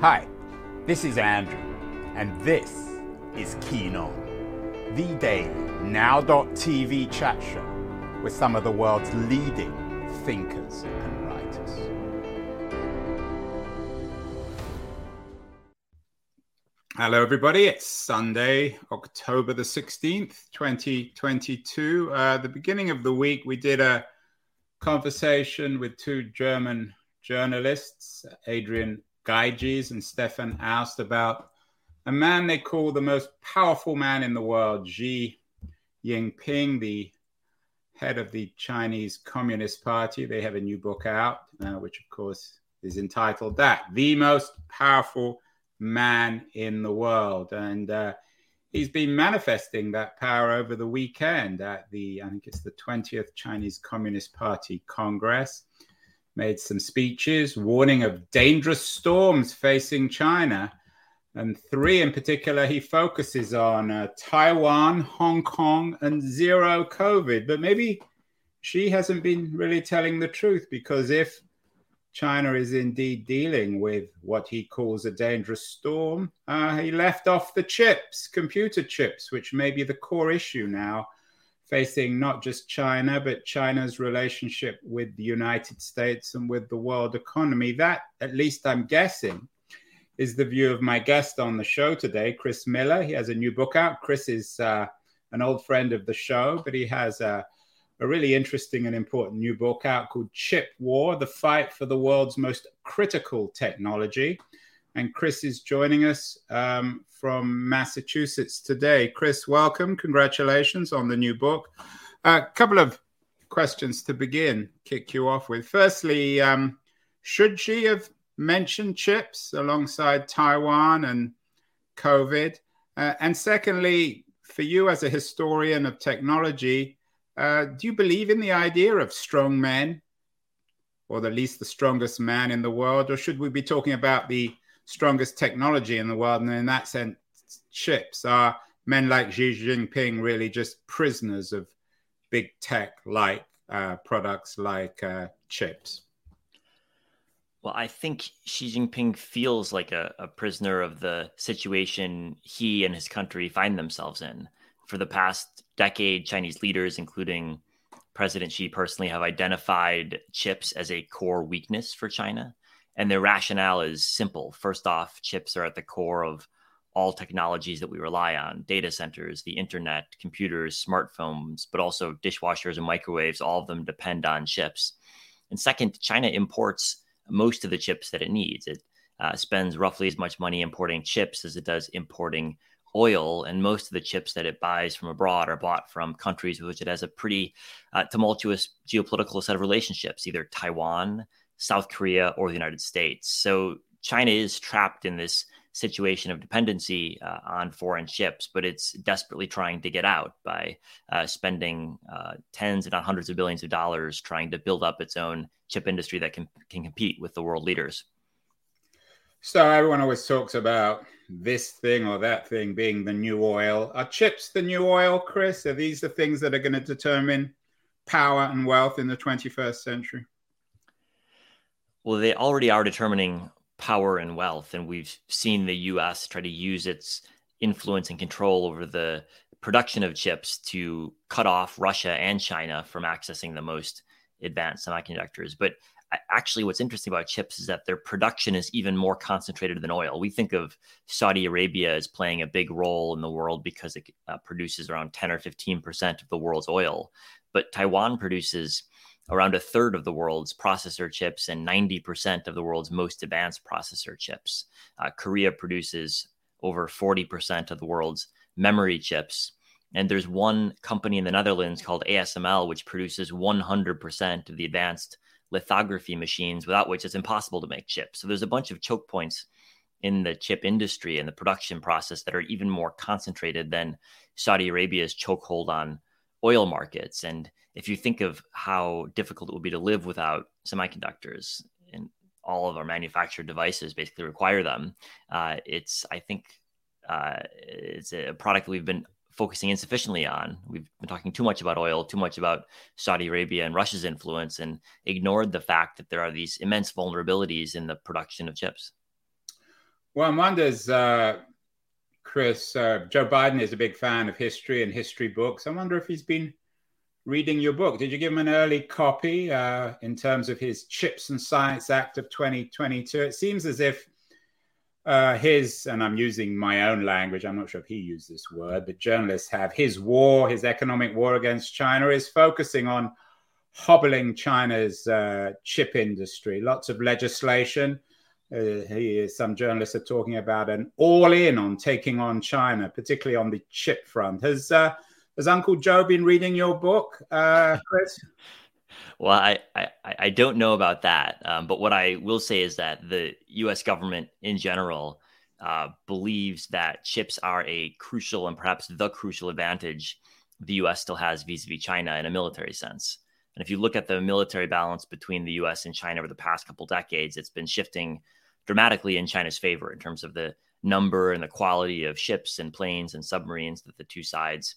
Hi, this is Andrew, and this is Keen On, the daily now.tv chat show with some of the world's leading thinkers and writers. Hello, everybody. It's Sunday, October the 16th, 2022. Uh, the beginning of the week, we did a conversation with two German journalists, Adrian Geiges and Stefan Aust, about a man they call the most powerful man in the world, Xi Jinping, the head of the Chinese Communist Party. They have a new book out, uh, which, of course, is entitled That The Most Powerful Man in the World. And uh, he's been manifesting that power over the weekend at the, I think it's the 20th Chinese Communist Party Congress. Made some speeches warning of dangerous storms facing China. And three in particular, he focuses on uh, Taiwan, Hong Kong, and zero COVID. But maybe Xi hasn't been really telling the truth because if China is indeed dealing with what he calls a dangerous storm. Uh, he left off the chips, computer chips, which may be the core issue now facing not just China, but China's relationship with the United States and with the world economy. That, at least I'm guessing, is the view of my guest on the show today, Chris Miller. He has a new book out. Chris is uh, an old friend of the show, but he has a a really interesting and important new book out called Chip War The Fight for the World's Most Critical Technology. And Chris is joining us um, from Massachusetts today. Chris, welcome. Congratulations on the new book. A couple of questions to begin, kick you off with. Firstly, um, should Xi have mentioned chips alongside Taiwan and COVID? Uh, and secondly, for you as a historian of technology, uh, do you believe in the idea of strong men, or at least the strongest man in the world, or should we be talking about the strongest technology in the world? And in that sense, chips are men like Xi Jinping really just prisoners of big tech like uh, products like uh, chips? Well, I think Xi Jinping feels like a, a, prisoner of the situation he and his country find themselves in for the past decade, Chinese leaders, including President Xi personally, have identified chips as a core weakness for China. And their rationale is simple. First off, chips are at the core of all technologies that we rely on data centers, the internet, computers, smartphones, but also dishwashers and microwaves. All of them depend on chips. And second, China imports most of the chips that it needs. It uh, spends roughly as much money importing chips as it does importing oil, and most of the chips that it buys from abroad are bought from countries with which it has a pretty uh, tumultuous geopolitical set of relationships, either Taiwan, South Korea, or the United States. So China is trapped in this situation of dependency uh, on foreign chips, but it's desperately trying to get out by uh, spending uh, tens, if not hundreds of billions of dollars trying to build up its own chip industry that can, can compete with the world leaders. So everyone always talks about this thing or that thing being the new oil. Are chips the new oil, Chris? Are these the things that are going to determine power and wealth in the 21st century? Well, they already are determining power and wealth. And we've seen the US try to use its influence and control over the production of chips to cut off Russia and China from accessing the most advanced semiconductors. But actually what's interesting about chips is that their production is even more concentrated than oil. We think of Saudi Arabia as playing a big role in the world because it uh, produces around 10 or 15% of the world's oil. But Taiwan produces around a third of the world's processor chips and 90% of the world's most advanced processor chips. Uh, Korea produces over 40% of the world's memory chips. And there's one company in the Netherlands called ASML, which produces 100% of the advanced lithography machines without which it's impossible to make chips. So there's a bunch of choke points in the chip industry and the production process that are even more concentrated than Saudi Arabia's chokehold on oil markets. And if you think of how difficult it would be to live without semiconductors and all of our manufactured devices basically require them, uh, it's, I think, uh, it's a product that we've been focusing insufficiently on. We've been talking too much about oil, too much about Saudi Arabia and Russia's influence, and ignored the fact that there are these immense vulnerabilities in the production of chips. Well, wonders, uh, Chris, uh, Joe Biden is a big fan of history and history books. I wonder if he's been reading your book. Did you give him an early copy uh, in terms of his Chips and Science Act of 2022? It seems as if uh, his, and I'm using my own language, I'm not sure if he used this word, but journalists have his war, his economic war against China is focusing on hobbling China's uh, chip industry. Lots of legislation. Uh, he, some journalists are talking about an all in on taking on China, particularly on the chip front. Has uh, has Uncle Joe been reading your book, uh, Chris? Well, I, I, I don't know about that. Um, but what I will say is that the US government in general uh, believes that chips are a crucial and perhaps the crucial advantage the US still has vis a vis China in a military sense. And if you look at the military balance between the US and China over the past couple decades, it's been shifting dramatically in China's favor in terms of the number and the quality of ships and planes and submarines that the two sides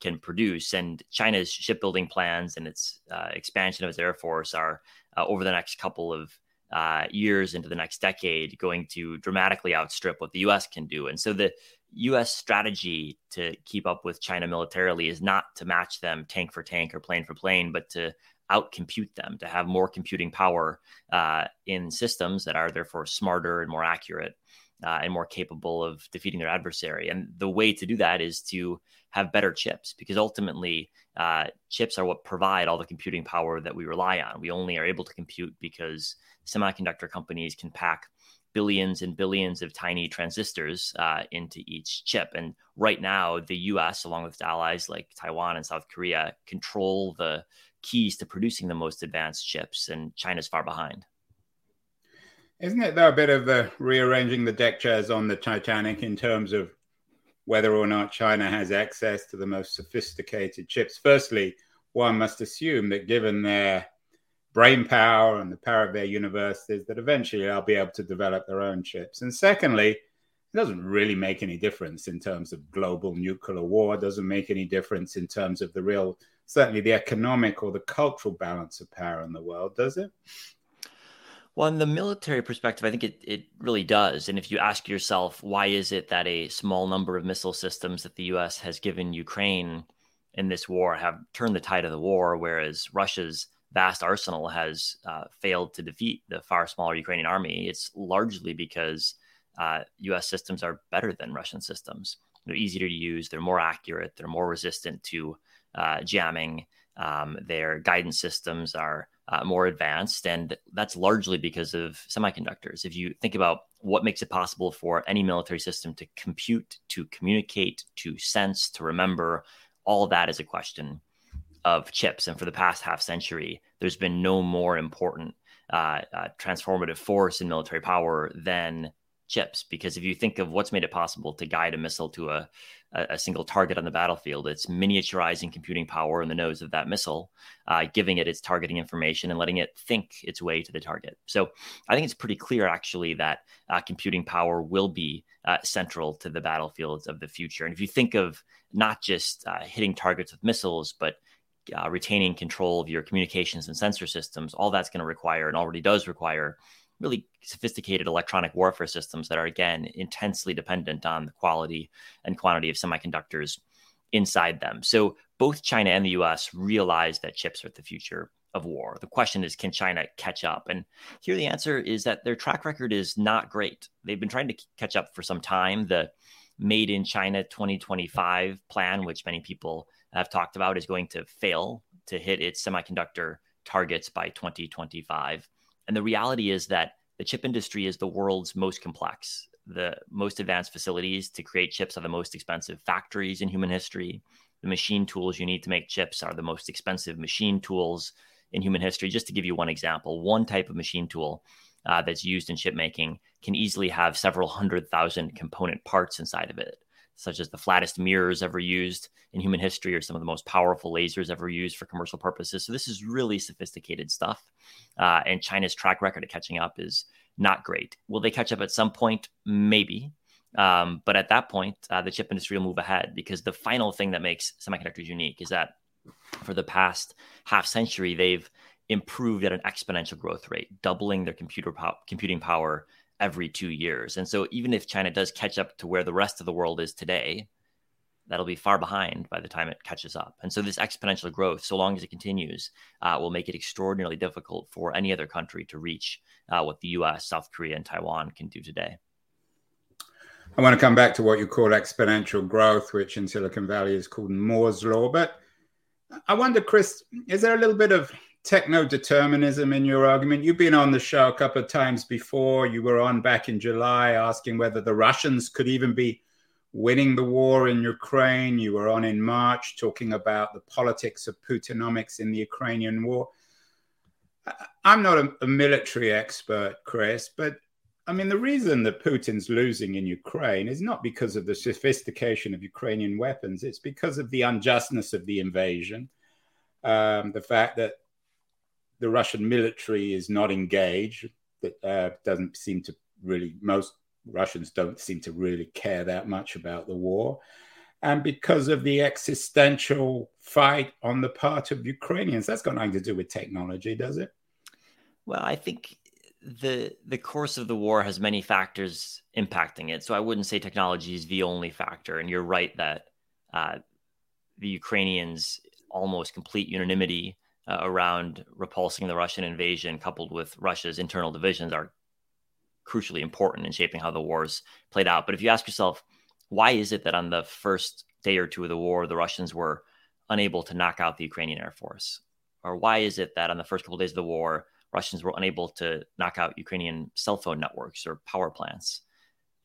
can produce. And China's shipbuilding plans and its uh, expansion of its air force are uh, over the next couple of uh, years into the next decade going to dramatically outstrip what the US can do. And so the US strategy to keep up with China militarily is not to match them tank for tank or plane for plane, but to outcompute them, to have more computing power uh, in systems that are therefore smarter and more accurate uh, and more capable of defeating their adversary. And the way to do that is to have better chips because ultimately uh, chips are what provide all the computing power that we rely on. We only are able to compute because semiconductor companies can pack billions and billions of tiny transistors uh, into each chip. And right now, the US, along with allies like Taiwan and South Korea, control the keys to producing the most advanced chips, and China's far behind. Isn't it though a bit of the rearranging the deck chairs on the Titanic in terms of whether or not China has access to the most sophisticated chips? Firstly, one must assume that given their brain power and the power of their universities, that eventually they'll be able to develop their own chips. And secondly, it doesn't really make any difference in terms of global nuclear war. It doesn't make any difference in terms of the real, certainly the economic or the cultural balance of power in the world, does it? Well, in the military perspective, I think it, it really does. And if you ask yourself, why is it that a small number of missile systems that the US has given Ukraine in this war have turned the tide of the war, whereas Russia's vast arsenal has uh, failed to defeat the far smaller Ukrainian army? It's largely because uh, US systems are better than Russian systems. They're easier to use, they're more accurate, they're more resistant to uh, jamming. Um, their guidance systems are uh, more advanced. And that's largely because of semiconductors. If you think about what makes it possible for any military system to compute, to communicate, to sense, to remember, all that is a question of chips. And for the past half century, there's been no more important uh, uh, transformative force in military power than chips. Because if you think of what's made it possible to guide a missile to a a, single target on the battlefield. It's miniaturizing computing power in the nose of that missile, uh, giving it its targeting information and letting it think its way to the target. So I think it's pretty clear, actually, that uh, computing power will be uh, central to the battlefields of the future. And if you think of not just uh, hitting targets with missiles, but uh, retaining control of your communications and sensor systems, all that's going to require and already does require really sophisticated electronic warfare systems that are again intensely dependent on the quality and quantity of semiconductors inside them. So both China and the US realize that chips are the future of war. The question is, can China catch up? And here the answer is that their track record is not great. They've been trying to catch up for some time. The Made in China 2025 plan, which many people have talked about, is going to fail to hit its semiconductor targets by 2025. And the reality is that the chip industry is the world's most complex. The most advanced facilities to create chips are the most expensive factories in human history. The machine tools you need to make chips are the most expensive machine tools in human history. Just to give you one example, one type of machine tool uh, that's used in chip making can easily have several hundred thousand component parts inside of it such as the flattest mirrors ever used in human history or some of the most powerful lasers ever used for commercial purposes. So this is really sophisticated stuff. Uh, and China's track record of catching up is not great. Will they catch up at some point? Maybe. Um, but at that point, uh, the chip industry will move ahead because the final thing that makes semiconductors unique is that for the past half century, they've improved at an exponential growth rate, doubling their computer po- computing power every two years. And so even if China does catch up to where the rest of the world is today, that'll be far behind by the time it catches up. And so this exponential growth, so long as it continues, uh, will make it extraordinarily difficult for any other country to reach uh, what the U.S., South Korea, and Taiwan can do today. I want to come back to what you call exponential growth, which in Silicon Valley is called Moore's law. But I wonder, Chris, is there a little bit of techno determinism in your argument? You've been on the show a couple of times before. You were on back in July asking whether the Russians could even be winning the war in Ukraine. You were on in March talking about the politics of Putinomics in the Ukrainian war. I'm not a, a, military expert, Chris, but I mean, the reason that Putin's losing in Ukraine is not because of the sophistication of Ukrainian weapons, it's because of the unjustness of the invasion. Um, the fact that the Russian military is not engaged, that uh, doesn't seem to really, most Russians don't seem to really care that much about the war. And because of the existential fight on the part of Ukrainians, that's got nothing to do with technology, does it? Well, I think the the course of the war has many factors impacting it. So I wouldn't say technology is the only factor. And you're right that uh, the Ukrainians almost complete unanimity uh, around repulsing the Russian invasion, coupled with Russia's internal divisions, are crucially important in shaping how the wars played out. But if you ask yourself, why is it that on the first day or two of the war, the Russians were unable to knock out the Ukrainian Air Force? Or why is it that on the first couple of days of the war, Russians were unable to knock out Ukrainian cell phone networks or power plants?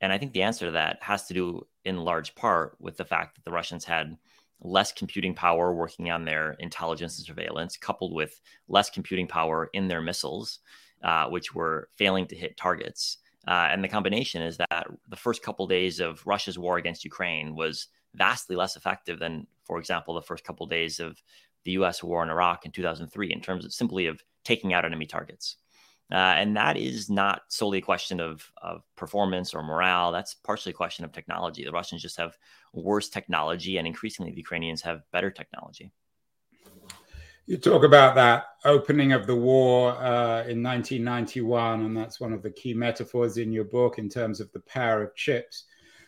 And I think the answer to that has to do in large part with the fact that the Russians had less computing power working on their intelligence and surveillance, coupled with less computing power in their missiles, uh, which were failing to hit targets. Uh, and the combination is that the first couple days of Russia's war against Ukraine was vastly less effective than, for example, the first couple days of the U.S. war in Iraq in 2003 in terms of simply of taking out enemy targets. Uh, and that is not solely a question of, of performance or morale. That's partially a question of technology. The Russians just have worse technology, and increasingly the Ukrainians have better technology. You talk about that opening of the war uh, in 1991, and that's one of the key metaphors in your book in terms of the power of chips.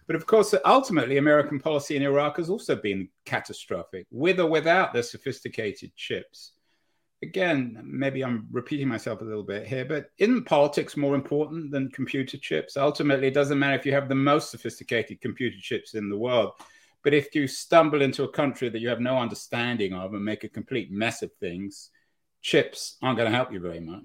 But of course, ultimately, American policy in Iraq has also been catastrophic, with or without the sophisticated chips. Again, maybe I'm repeating myself a little bit here, but isn't politics more important than computer chips? Ultimately, it doesn't matter if you have the most sophisticated computer chips in the world but if you stumble into a country that you have no understanding of and make a complete mess of things, chips aren't going to help you very much.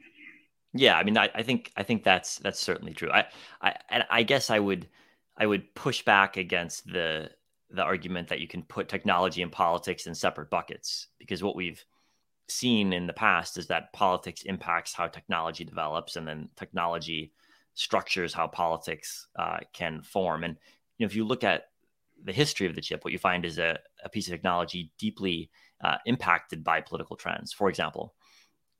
Yeah, I mean, I, I think I think that's that's certainly true. I, I I guess I would I would push back against the the argument that you can put technology and politics in separate buckets because what we've seen in the past is that politics impacts how technology develops and then technology structures how politics uh, can form and you know if you look at the history of the chip, what you find is a, a piece of technology deeply uh, impacted by political trends. For example,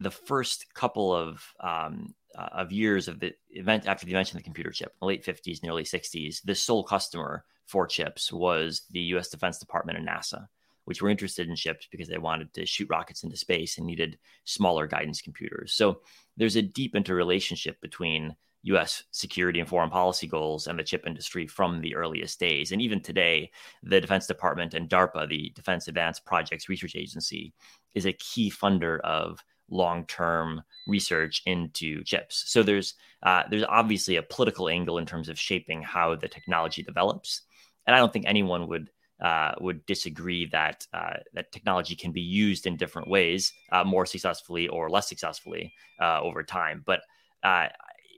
the first couple of um, uh, of years of the event after the invention of the computer chip, the late 50s and early 60s, the sole customer for chips was the U.S. Defense Department and NASA, which were interested in chips because they wanted to shoot rockets into space and needed smaller guidance computers. So there's a deep interrelationship between US security and foreign policy goals and the chip industry from the earliest days. And even today, the Defense Department and DARPA, the Defense Advanced Projects Research Agency, is a key funder of long-term research into chips. So there's uh, there's obviously a political angle in terms of shaping how the technology develops, and I don't think anyone would uh, would disagree that uh, that technology can be used in different ways, uh, more successfully or less successfully uh, over time. But uh,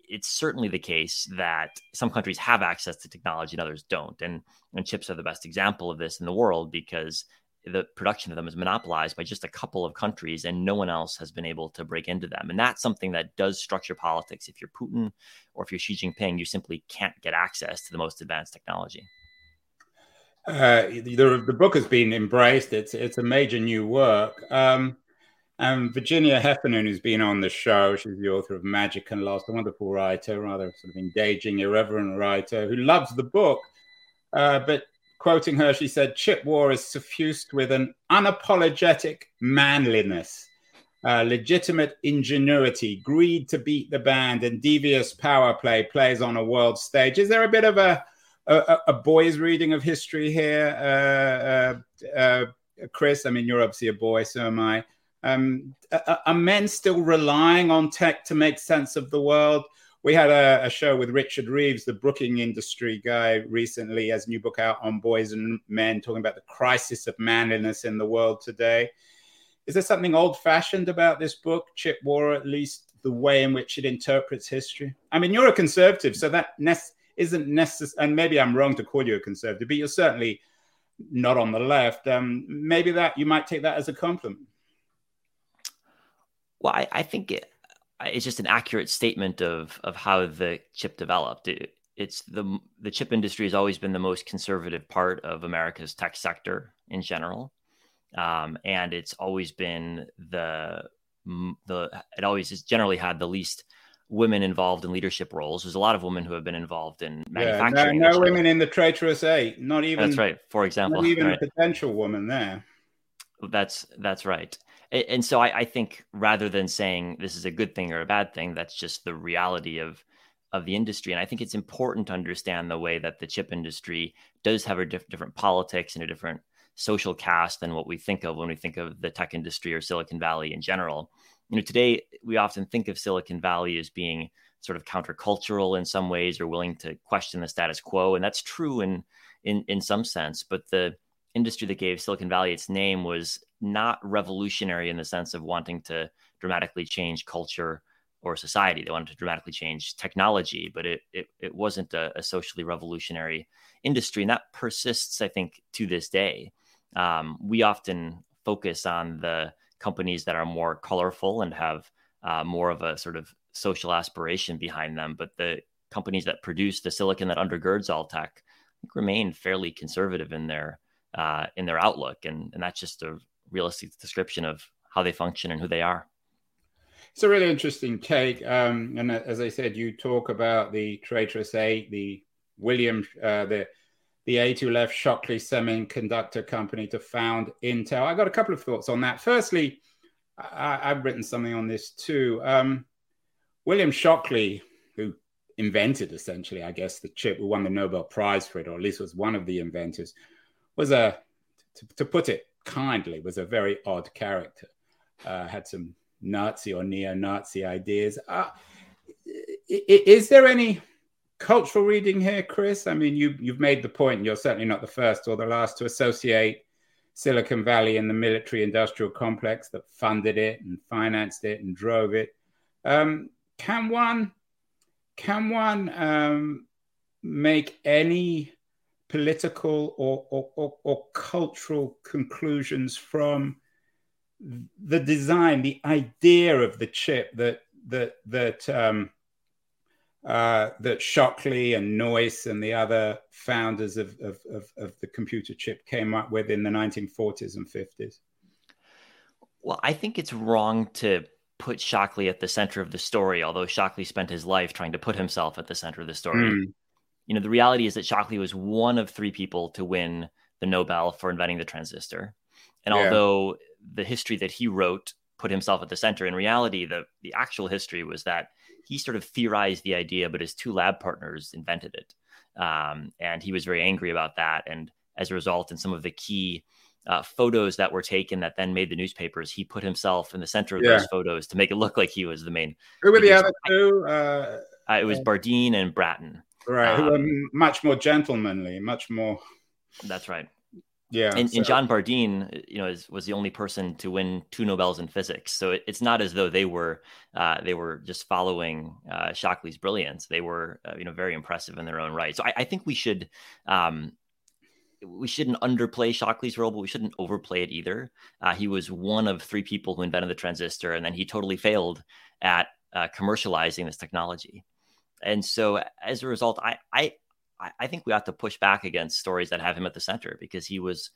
it's certainly the case that some countries have access to technology and others don't. And, and chips are the best example of this in the world because the production of them is monopolized by just a couple of countries and no one else has been able to break into them. And that's something that does structure politics. If you're Putin or if you're Xi Jinping, you simply can't get access to the most advanced technology. Uh, the, the book has been embraced. It's it's a major new work. Um, and Virginia Heffernan, who's been on the show, she's the author of Magic and Loss, a wonderful writer, rather sort of engaging, irreverent writer who loves the book. Uh, but quoting her, she said, Chip War is suffused with an unapologetic manliness. uh, legitimate ingenuity, greed to beat the band, and devious power play plays on a world stage. Is there a bit of a a, a boy's reading of history here, uh, uh, uh, Chris? I mean, you're obviously a boy, so am I. Um, are, men still relying on tech to make sense of the world? We had a, a, show with Richard Reeves, the Brookings Institution guy, recently, as new book out on boys and men, talking about the crisis of manliness in the world today. Is there something old fashioned about this book, Chip War, at least the way in which it interprets history? I mean, you're a conservative, so that ne- isn't necessary. And maybe I'm wrong to call you a conservative, but you're certainly not on the left. Um, maybe that you might take that as a compliment. Well, I, I think it, it's just an accurate statement of of how the chip developed. It, it's the the chip industry has always been the most conservative part of America's tech sector in general, um, and it's always been the the it always has generally had the least women involved in leadership roles. There's a lot of women who have been involved in manufacturing. Yeah, no, no women in the traitorous eight. Not even. That's right. For example, not even right. a potential woman there. That's that's right. And so I, I, think rather than saying this is a good thing or a bad thing, that's just the reality of of the industry. And I think it's important to understand the way that the chip industry does have a diff- different politics and a different social cast than what we think of when we think of the tech industry or Silicon Valley in general you know, today we often think of Silicon Valley as being sort of countercultural in some ways or willing to question the status quo. And that's true in, in, in some sense. But the industry that gave Silicon Valley its name was not revolutionary in the sense of wanting to dramatically change culture or society. They wanted to dramatically change technology, but it, it, it wasn't a, a socially revolutionary industry. And that persists, I think, to this day. Um, we often focus on the companies that are more colorful and have uh, more of a sort of social aspiration behind them. But the companies that produce the silicon that undergirds all tech remain fairly conservative in their uh, in their outlook, and and that's just a realistic description of how they function and who they are. It's a really interesting take, um, and as I said, you talk about the traitorous eight, the William, uh, the the eight who left Shockley Semiconductor Company to found Intel. I got a couple of thoughts on that. Firstly, I, have written something on this too. Um, William Shockley, who invented essentially, I guess, the chip, who won the Nobel Prize for it, or at least was one of the inventors, was a, to, to put it kindly, was a very odd character. Uh, had some Nazi or neo-Nazi ideas. Uh, is there any cultural reading here, Chris? I mean, you you've made the point, you're certainly not the first or the last to associate Silicon Valley and the military-industrial complex that funded it and financed it and drove it. Um, can one can one um, make any political or, or, or, or, cultural conclusions from the design, the idea of the chip that that that um, uh, that Shockley and Noyce and the other founders of, of, of, of, the computer chip came up with in the 1940s and 50s? Well, I think it's wrong to put Shockley at the center of the story, although Shockley spent his life trying to put himself at the center of the story. Mm. You know, the reality is that Shockley was one of three people to win the Nobel for inventing the transistor. And yeah. although the history that he wrote put himself at the center, in reality, the, the actual history was that he sort of theorized the idea, but his two lab partners invented it. Um, and he was very angry about that. And as a result, in some of the key uh, photos that were taken that then made the newspapers, he put himself in the center of yeah. those photos to make it look like he was the main. Who were the other two? Uh, uh, it was Bardeen and Brattain. Right, um, who were much more gentlemanly, much more. That's right. Yeah, and, so. and, John Bardeen, you know, is, was the only person to win two Nobels in physics. So it, it's not as though they were uh, they were just following uh, Shockley's brilliance. They were, uh, you know, very impressive in their own right. So I, I think we should um, we shouldn't underplay Shockley's role, but we shouldn't overplay it either. Uh, he was one of three people who invented the transistor, and then he totally failed at uh, commercializing this technology. And so as a result, I, I I, I think we ought to push back against stories that have him at the center because he was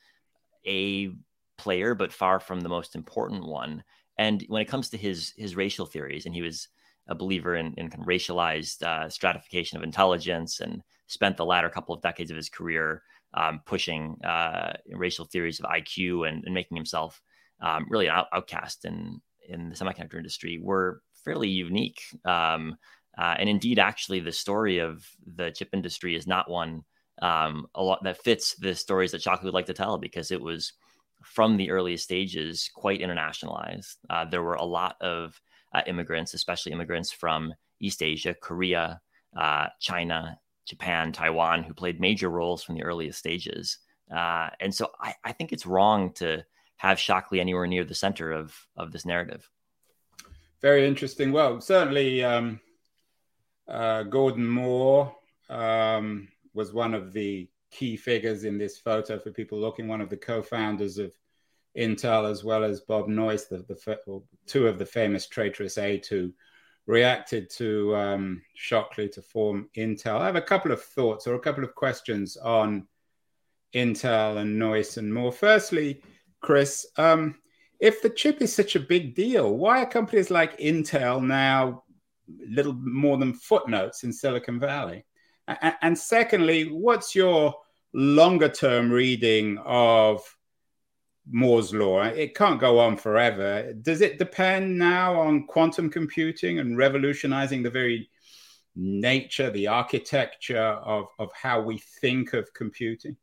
a player, but far from the most important one. And when it comes to his his racial theories, and he was a believer in, in kind of racialized uh, stratification of intelligence, and spent the latter couple of decades of his career um, pushing uh, racial theories of IQ and, and making himself um, really an out- outcast in in the semiconductor industry were fairly unique. Um, uh, and indeed, actually, the story of the chip industry is not one um, a lot that fits the stories that Shockley would like to tell because it was from the earliest stages quite internationalized. Uh, there were a lot of uh, immigrants, especially immigrants from East Asia, Korea, uh, China, Japan, Taiwan, who played major roles from the earliest stages. Uh, and so I, I, think it's wrong to have Shockley anywhere near the center of, of this narrative. Very interesting. Well, certainly um, uh, Gordon Moore um, was one of the key figures in this photo for people looking, one of the co-founders of Intel, as well as Bob Noyce, the, the two of the famous traitorous eight who reacted to um, Shockley to form Intel. I have a couple of thoughts or a couple of questions on Intel and Noyce and Moore. Firstly, Chris, um, if the chip is such a big deal, why are companies like Intel now little more than footnotes in Silicon Valley? And secondly, what's your longer term reading of Moore's law? It can't go on forever. Does it depend now on quantum computing and revolutionizing the very nature, the architecture of, of how we think of computing?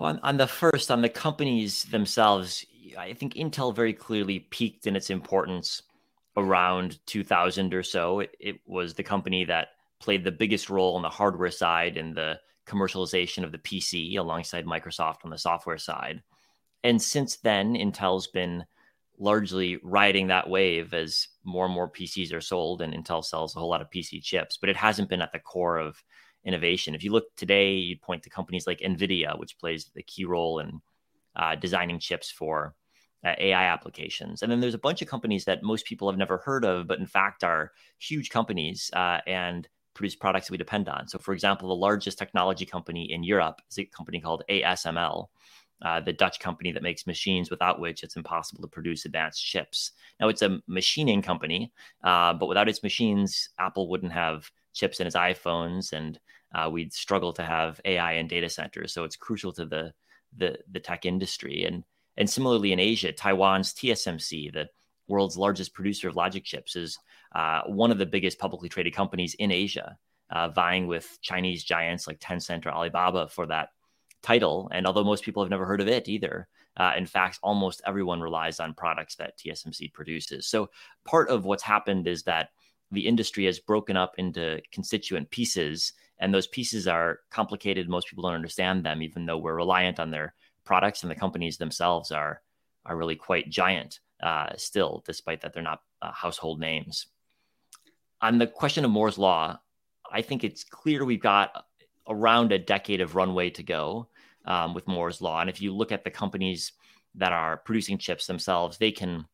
On, on the first, on the companies themselves, I think Intel very clearly peaked in its importance around 2000 or so. It, it was the company that played the biggest role on the hardware side in the commercialization of the PC alongside Microsoft on the software side. And since then, Intel's been largely riding that wave as more and more PCs are sold and Intel sells a whole lot of PC chips, but it hasn't been at the core of innovation. If you look today, you'd point to companies like NVIDIA, which plays the key role in uh, designing chips for uh, AI applications. And then there's a bunch of companies that most people have never heard of, but in fact are huge companies uh, and produce products that we depend on. So, for example, the largest technology company in Europe is a company called ASML, uh, the Dutch company that makes machines without which it's impossible to produce advanced chips. Now, it's a machining company, uh, but without its machines, Apple wouldn't have chips in its iPhones, and uh, we'd struggle to have AI and data centers. So, it's crucial to the the, the tech industry. And and similarly in Asia, Taiwan's TSMC, the world's largest producer of logic chips, is uh, one of the biggest publicly traded companies in Asia, uh, vying with Chinese giants like Tencent or Alibaba for that title. And although most people have never heard of it either, uh, in fact, almost everyone relies on products that TSMC produces. So part of what's happened is that the industry has broken up into constituent pieces, and those pieces are complicated. Most people don't understand them, even though we're reliant on their products, and the companies themselves are are really quite giant uh, still, despite that they're not uh, household names on the question of Moore's law, I think it's clear we've got around a decade of runway to go um, with Moore's law. And if you look at the companies that are producing chips themselves, they can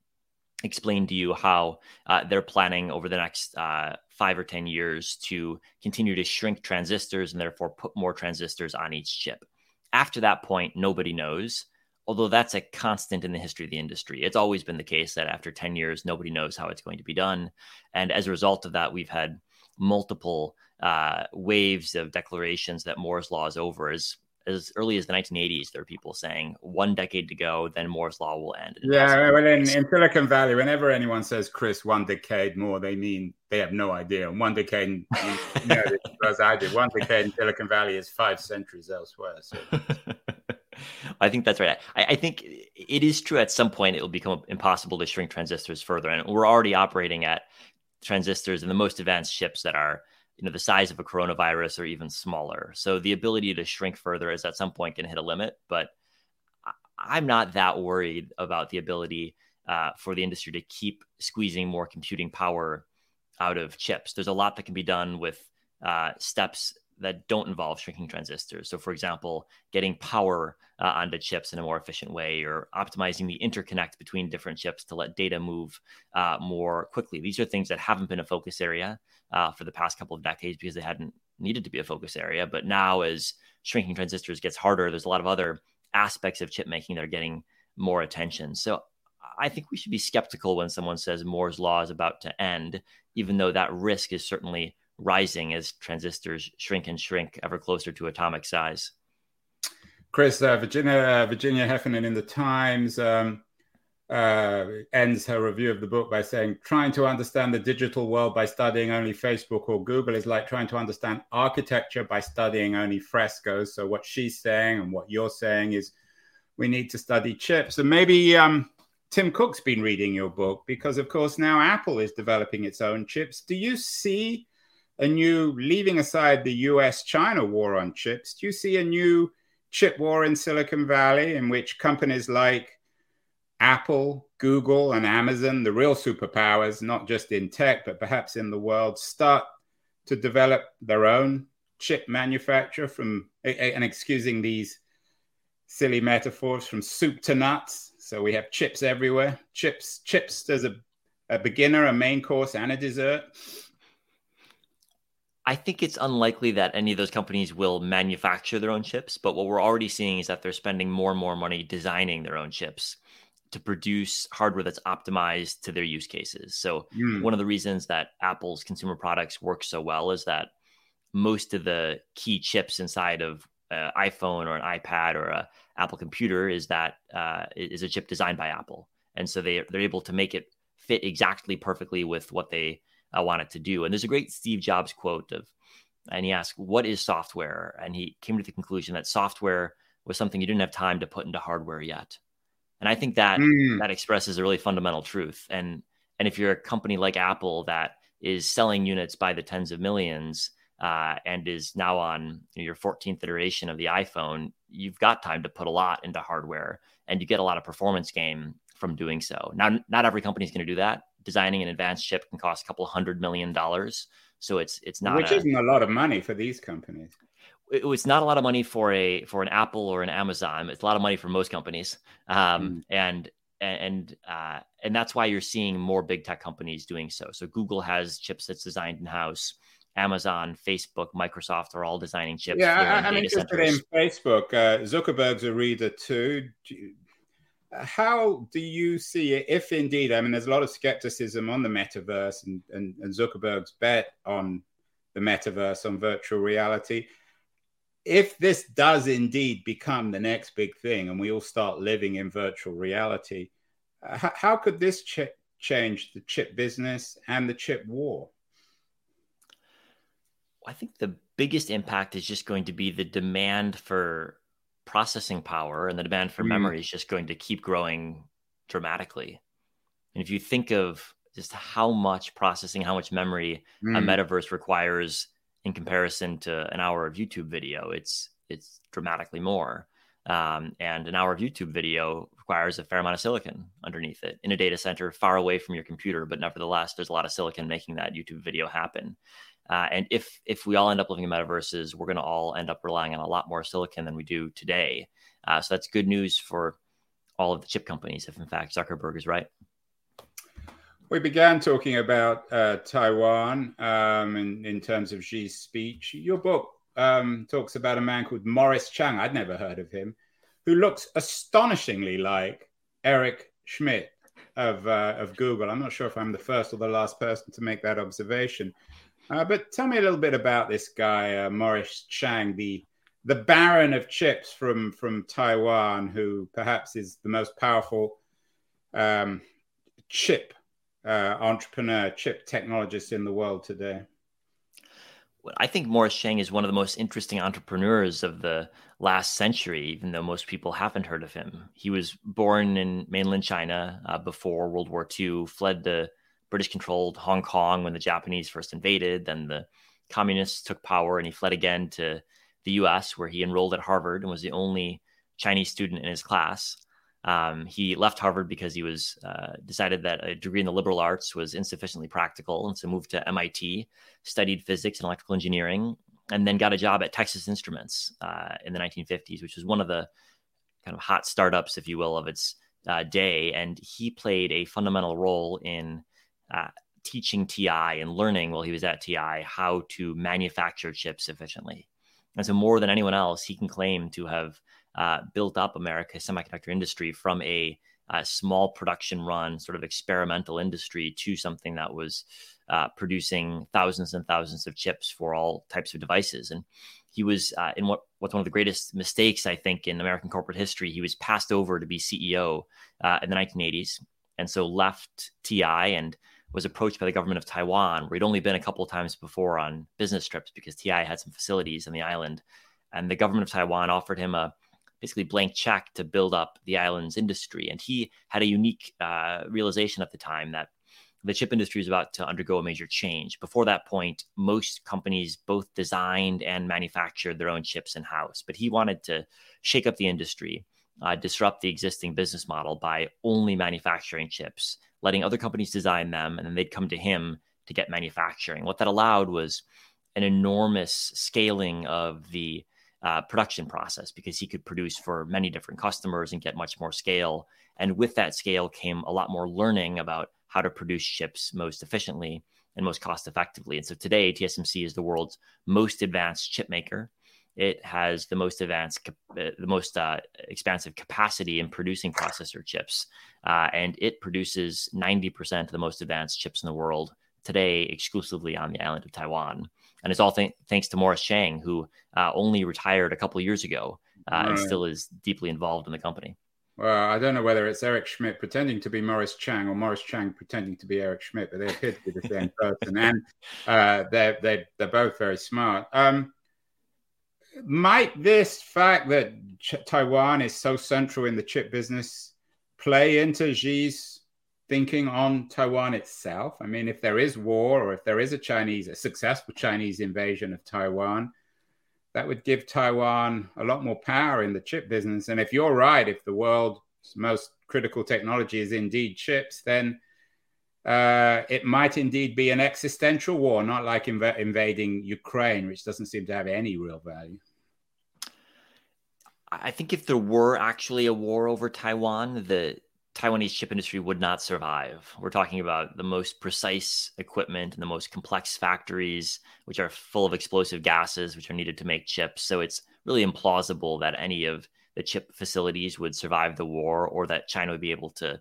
explain to you how uh, they're planning over the next uh, five or 10 years to continue to shrink transistors and therefore put more transistors on each chip. After that point, nobody knows although that's a constant in the history of the industry. It's always been the case that after 10 years, nobody knows how it's going to be done. And as a result of that, we've had multiple uh, waves of declarations that Moore's law is over. As, as early as the 1980s, there are people saying one decade to go, then Moore's law will end. Yeah, well, in, in, Silicon Valley, whenever anyone says, Chris, one decade more, they mean they have no idea. And one decade, you know, as I did, one decade in Silicon Valley is five centuries elsewhere. So. I think that's right. I, I, think it is true at some point it will become impossible to shrink transistors further. And we're already operating at transistors in the most advanced chips that are you know the size of a coronavirus or even smaller. So the ability to shrink further is at some point going to hit a limit. But I'm not that worried about the ability uh, for the industry to keep squeezing more computing power out of chips. There's a lot that can be done with uh, steps that don't involve shrinking transistors. So, for example, getting power uh, onto chips in a more efficient way or optimizing the interconnect between different chips to let data move uh, more quickly. These are things that haven't been a focus area uh, for the past couple of decades because they hadn't needed to be a focus area. But now, as shrinking transistors gets harder, there's a lot of other aspects of chip making that are getting more attention. So, I think we should be skeptical when someone says Moore's law is about to end, even though that risk is certainly rising as transistors shrink and shrink ever closer to atomic size. Chris, uh, Virginia, uh, Virginia Heffernan in the Times. Um, uh, ends her review of the book by saying, trying to understand the digital world by studying only Facebook or Google is like trying to understand architecture by studying only frescoes. So, what she's saying and what you're saying is we need to study chips. And maybe um, Tim Cook's been reading your book because, of course, now Apple is developing its own chips. Do you see a new, leaving aside the US China war on chips, do you see a new chip war in Silicon Valley in which companies like Apple, Google, and Amazon, the real superpowers, not just in tech, but perhaps in the world, start to develop their own chip manufacture from, and excusing these silly metaphors, from soup to nuts. So we have chips everywhere. Chips, chips there's a, a beginner, a main course, and a dessert. I think it's unlikely that any of those companies will manufacture their own chips, but what we're already seeing is that they're spending more and more money designing their own chips to produce hardware that's optimized to their use cases. So mm. one of the reasons that Apple's consumer products work so well is that most of the key chips inside of an iPhone or an iPad or a Apple computer is that uh, is a chip designed by Apple, and so they they're able to make it fit exactly perfectly with what they uh, wanted to do. And there's a great Steve Jobs quote of, and he asked, "What is software?" And he came to the conclusion that software was something you didn't have time to put into hardware yet. And I think that mm. that expresses a really fundamental truth. And and if you're a company like Apple that is selling units by the tens of millions uh, and is now on your 14th iteration of the iPhone, you've got time to put a lot into hardware, and you get a lot of performance gain from doing so. Now, not every company is going to do that. Designing an advanced chip can cost a couple hundred million dollars, so it's it's not which a, isn't a lot of money for these companies it, it's not a lot of money for a for an Apple or an Amazon. It's a lot of money for most companies, um, mm. and and uh, and that's why you're seeing more big tech companies doing so. So Google has chips that's designed in house. Amazon, Facebook, Microsoft are all designing chips. Yeah, I, am interested centers. in Facebook. Uh, Zuckerberg's a reader too. How do you see it, if indeed? I mean, there's a lot of skepticism on the metaverse and, and, and Zuckerberg's bet on the metaverse, on virtual reality if this does indeed become the next big thing and we all start living in virtual reality, uh, how could this ch- change the chip business and the chip war? I think the biggest impact is just going to be the demand for processing power and the demand for mm. memory is just going to keep growing dramatically. And if you think of just how much processing, how much memory mm. a metaverse requires in comparison to an hour of YouTube video. It's it's dramatically more. Um, and an hour of YouTube video requires a fair amount of silicon underneath it in a data center far away from your computer. But nevertheless, there's a lot of silicon making that YouTube video happen. Uh, and if if we all end up living in metaverses, we're going to all end up relying on a lot more silicon than we do today. Uh, so that's good news for all of the chip companies, if in fact Zuckerberg is right. We began talking about uh, Taiwan um, in, in terms of Xi's speech. Your book um, talks about a man called Morris Chang. I'd never heard of him, who looks astonishingly like Eric Schmidt of uh, of Google. I'm not sure if I'm the first or the last person to make that observation. Uh, but tell me a little bit about this guy, uh, Morris Chang, the the Baron of chips from from Taiwan, who perhaps is the most powerful um, chip uh, entrepreneur, chip technologist in the world today? I think Morris Chang is one of the most interesting entrepreneurs of the last century, even though most people haven't heard of him. He was born in mainland China uh, before World War II, fled the British controlled Hong Kong when the Japanese first invaded. Then the communists took power and he fled again to the US, where he enrolled at Harvard and was the only Chinese student in his class. Um, he left Harvard because he was uh, decided that a degree in the liberal arts was insufficiently practical, and so moved to MIT, studied physics and electrical engineering, and then got a job at Texas Instruments uh, in the 1950s, which was one of the kind of hot startups, if you will, of its uh, day. And he played a fundamental role in uh, teaching TI and learning while he was at TI how to manufacture chips efficiently. And so, more than anyone else, he can claim to have uh, built up America's semiconductor industry from a, a, small production run, sort of experimental industry to something that was uh, producing thousands and thousands of chips for all types of devices. And he was uh, in what what's one of the greatest mistakes I think in American corporate history. He was passed over to be CEO uh, in the 1980s, and so left TI and was approached by the government of Taiwan, where he'd only been a couple of times before on business trips because TI had some facilities on the island, and the government of Taiwan offered him a basically blank check to build up the island's industry. And he had a unique uh, realization at the time that the chip industry is about to undergo a major change. Before that point, most companies both designed and manufactured their own chips in house, but he wanted to shake up the industry, uh, disrupt the existing business model by only manufacturing chips, letting other companies design them, and then they'd come to him to get manufacturing. What that allowed was an enormous scaling of the uh, production process because he could produce for many different customers and get much more scale. And with that scale came a lot more learning about how to produce chips most efficiently and most cost effectively. And so today, TSMC is the world's most advanced chip maker. It has the most advanced, uh, the most uh, expansive capacity in producing processor chips, uh, and it produces 90% of the most advanced chips in the world today exclusively on the island of Taiwan. And it's all th- thanks to Morris Chang, who uh, only retired a couple of years ago uh, right. and still is deeply involved in the company. Well, I don't know whether it's Eric Schmidt pretending to be Morris Chang or Morris Chang pretending to be Eric Schmidt, but they appear to be the same person, and uh, they're they, they're both very smart. Um, might this fact that Taiwan is so central in the chip business play into Xi's thinking on Taiwan itself? I mean, if there is war or if there is a Chinese, a successful Chinese invasion of Taiwan, that would give Taiwan a lot more power in the chip business. And if you're right, if the world's most critical technology is indeed chips, then uh, it might indeed be an existential war, not like inv- invading Ukraine, which doesn't seem to have any real value. I think if there were actually a war over Taiwan, the Taiwanese chip industry would not survive. We're talking about the most precise equipment and the most complex factories, which are full of explosive gases, which are needed to make chips. So it's really implausible that any of the chip facilities would survive the war or that China would be able to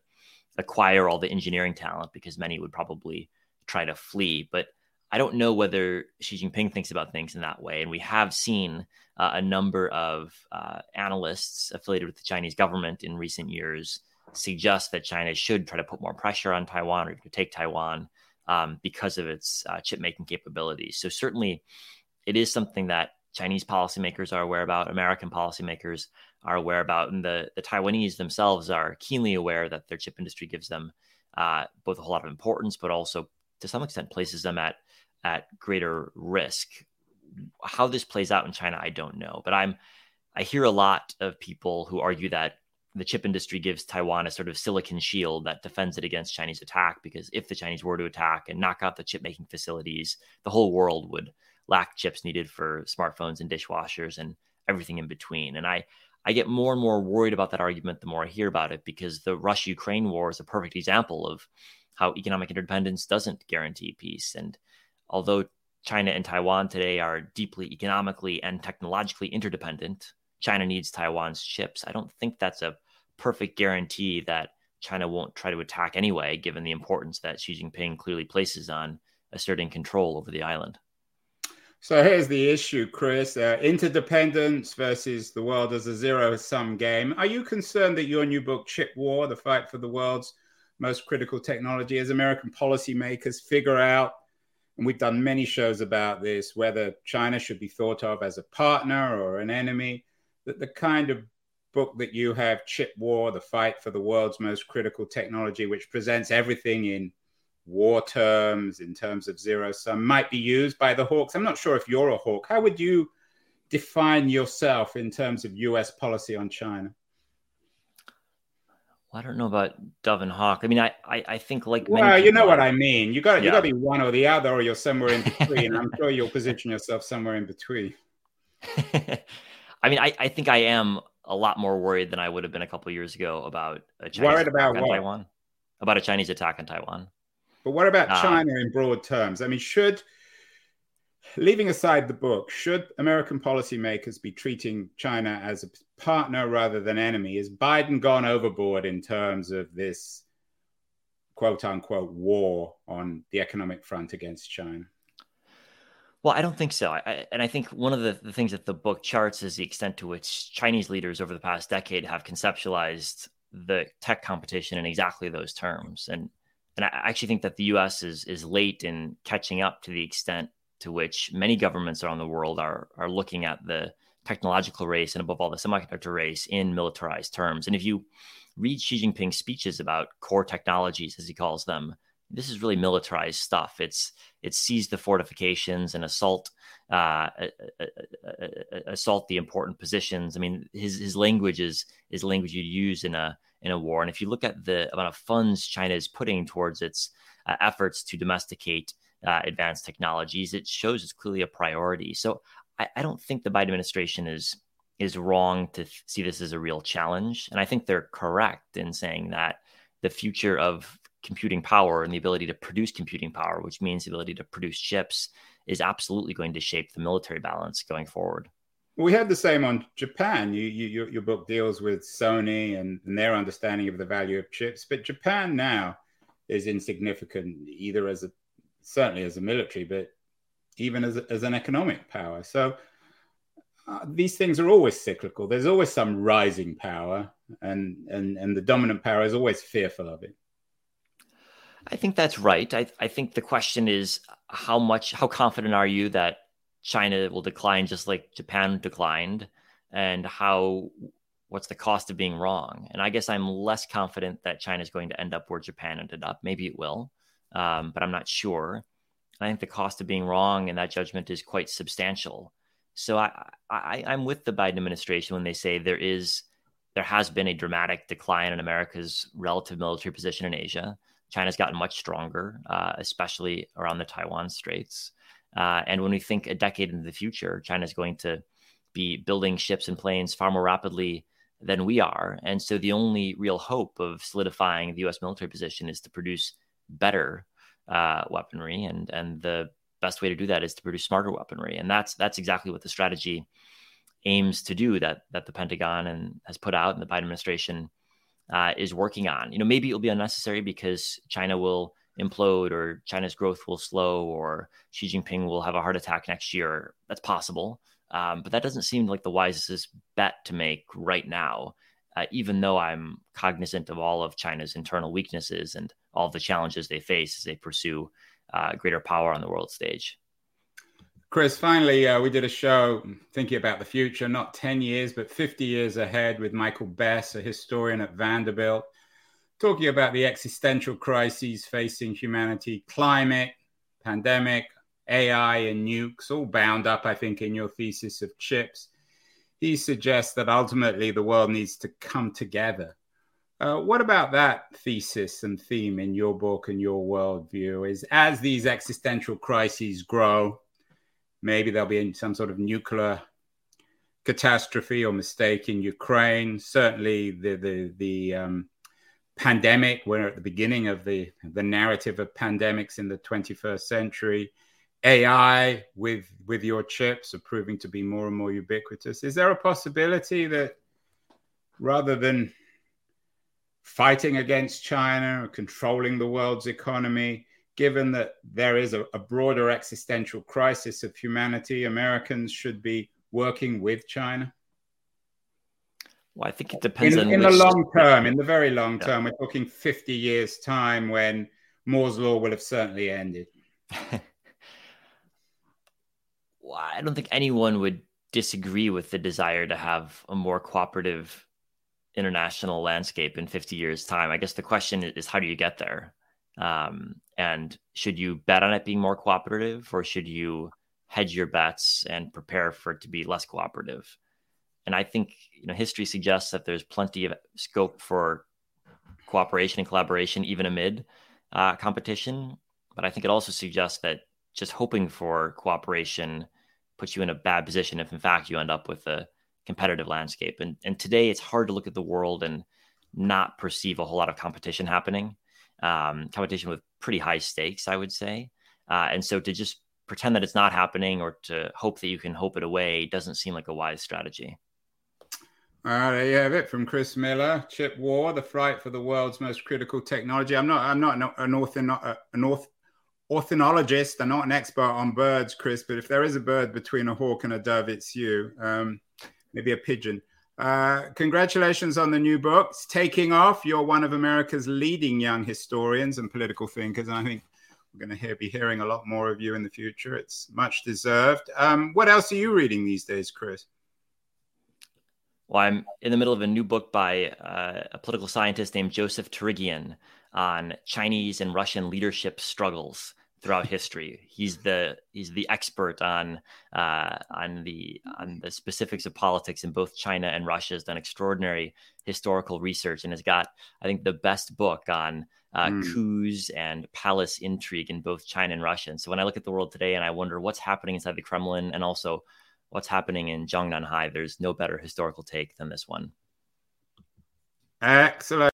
acquire all the engineering talent because many would probably try to flee. But I don't know whether Xi Jinping thinks about things in that way. And we have seen uh, a number of uh, analysts affiliated with the Chinese government in recent years suggest that China should try to put more pressure on Taiwan or to take Taiwan um, because of its uh, chip making capabilities. So, certainly, it is something that Chinese policymakers are aware about, American policymakers are aware about, and the, the Taiwanese themselves are keenly aware that their chip industry gives them uh, both a whole lot of importance, but also to some extent places them at at greater risk. How this plays out in China, I don't know, but I'm I hear a lot of people who argue that the chip industry gives Taiwan a sort of silicon shield that defends it against Chinese attack. Because if the Chinese were to attack and knock out the chip making facilities, the whole world would lack chips needed for smartphones and dishwashers and everything in between. And I, I get more and more worried about that argument the more I hear about it because the Russia Ukraine war is a perfect example of how economic interdependence doesn't guarantee peace. And although China and Taiwan today are deeply economically and technologically interdependent, China needs Taiwan's chips. I don't think that's a perfect guarantee that China won't try to attack anyway, given the importance that Xi Jinping clearly places on asserting control over the island. So here's the issue, Chris uh, interdependence versus the world as a zero sum game. Are you concerned that your new book, Chip War The Fight for the World's Most Critical Technology, as American policymakers figure out, and we've done many shows about this, whether China should be thought of as a partner or an enemy? that the kind of book that you have, Chip War, the fight for the world's most critical technology, which presents everything in war terms, in terms of zero sum, might be used by the hawks. I'm not sure if you're a hawk. How would you define yourself in terms of US policy on China? Well, I don't know about Dove and Hawk. I mean, I, I, I think like well, you know what I mean. You got yeah. you got to be one or the other, or you're somewhere in between. I'm sure you'll position yourself somewhere in between. I mean, I, I think I am a lot more worried than I would have been a couple years ago about a Chinese worried about on Taiwan. About a Chinese attack on Taiwan. But what about uh, China in broad terms? I mean, should leaving aside the book, should American policymakers be treating China as a partner rather than enemy? Is Biden gone overboard in terms of this quote unquote war on the economic front against China? Well, I don't think so. I, and I think one of the, the things that the book charts is the extent to which Chinese leaders over the past decade have conceptualized the tech competition in exactly those terms. And and I actually think that the U.S. is is late in catching up to the extent to which many governments around the world are are looking at the technological race and above all the semiconductor race in militarized terms. And if you read Xi Jinping's speeches about core technologies, as he calls them, this is really militarized stuff. It's it's seize the fortifications and assault uh, assault the important positions. I mean, his his language is is language you use in a in a war. And if you look at the amount of funds China is putting towards its uh, efforts to domesticate uh, advanced technologies, it shows it's clearly a priority. So I, I don't think the Biden administration is is wrong to th- see this as a real challenge, and I think they're correct in saying that the future of computing power and the ability to produce computing power, which means the ability to produce chips, is absolutely going to shape the military balance going forward. We had the same on Japan. You, you, your book deals with Sony and, and their understanding of the value of chips, but Japan now is insignificant either as a certainly as a military, but even as, as an economic power. So uh, these things are always cyclical. There's always some rising power, and, and, and the dominant power is always fearful of it. I think that's right. I, I think the question is how much, how confident are you that China will decline just like Japan declined, and how what's the cost of being wrong? And I guess I'm less confident that China is going to end up where Japan ended up. Maybe it will, um, but I'm not sure. I think the cost of being wrong in that judgment is quite substantial. So I, I I'm with the Biden administration when they say there is there has been a dramatic decline in America's relative military position in Asia. China's gotten much stronger, uh, especially around the Taiwan Straits. Uh, and when we think a decade into the future, China's going to be building ships and planes far more rapidly than we are. And so the only real hope of solidifying the US military position is to produce better uh, weaponry, and and the best way to do that is to produce smarter weaponry, and that's that's exactly what the strategy aims to do. That that the Pentagon and has put out, and the Biden administration uh, is working on. You know, maybe it'll be unnecessary because China will implode, or China's growth will slow, or Xi Jinping will have a heart attack next year. That's possible. Um, but that doesn't seem like the wisest bet to make right now uh, even though I'm cognizant of all of China's internal weaknesses and all the challenges they face as they pursue uh, greater power on the world stage. Chris, finally, uh, we did a show thinking about the future, not 10 years, but 50 years ahead with Michael Bess, a historian at Vanderbilt, talking about the existential crises facing humanity, climate, pandemic, AI, and nukes, all bound up, I think, in your thesis of chips he suggests that ultimately the world needs to come together. Uh, what about that thesis and theme in your book and your worldview? Is as these existential crises grow, maybe there'll be some sort of nuclear catastrophe or mistake in Ukraine. Certainly, the the the um, pandemic. We're at the beginning of the the narrative of pandemics in the 21st century. AI with with your chips are proving to be more and more ubiquitous. Is there a possibility that rather than fighting against China or controlling the world's economy, given that there is a, a broader existential crisis of humanity, Americans should be working with China? Well, I think it depends in, in the long term. In the very long term, we're talking 50 years' time when Moore's law will have certainly ended. I don't think anyone would disagree with the desire to have a more cooperative international landscape in 50 years time i guess the question is how do you get there um, and should you bet on it being more cooperative or should you hedge your bets and prepare for it to be less cooperative and i think you know history suggests that there's plenty of scope for cooperation and collaboration even amid uh, competition but i think it also suggests that just hoping for cooperation puts you in a bad position if in fact you end up with a competitive landscape. And and today it's hard to look at the world and not perceive a whole lot of competition happening. Um, competition with pretty high stakes, I would say. Uh, and so to just pretend that it's not happening or to hope that you can hope it away doesn't seem like a wise strategy. Uh, there you have it from Chris Miller. Chip War: The Fight for the World's Most Critical Technology. I'm not. I'm not an ortho, an orth, ornithologist. I'm not an expert on birds, Chris. But if there is a bird between a hawk and a dove, it's you. Um, maybe a pigeon. Uh, congratulations on the new book. It's taking off. You're one of America's leading young historians and political thinkers. And I think we're going to hear, be hearing a lot more of you in the future. It's much deserved. Um, what else are you reading these days, Chris? Well, I'm in the middle of a new book by uh, a political scientist named Joseph Torigian on Chinese and Russian leadership struggles throughout history. He's the he's the expert on uh, on the on the specifics of politics in both China and Russia. Has done extraordinary historical research and has got I think the best book on uh, mm. coups and palace intrigue in both China and Russia. And so when I look at the world today and I wonder what's happening inside the Kremlin and also what's happening in Zhongnanhai, there's no better historical take than this one. Excellent.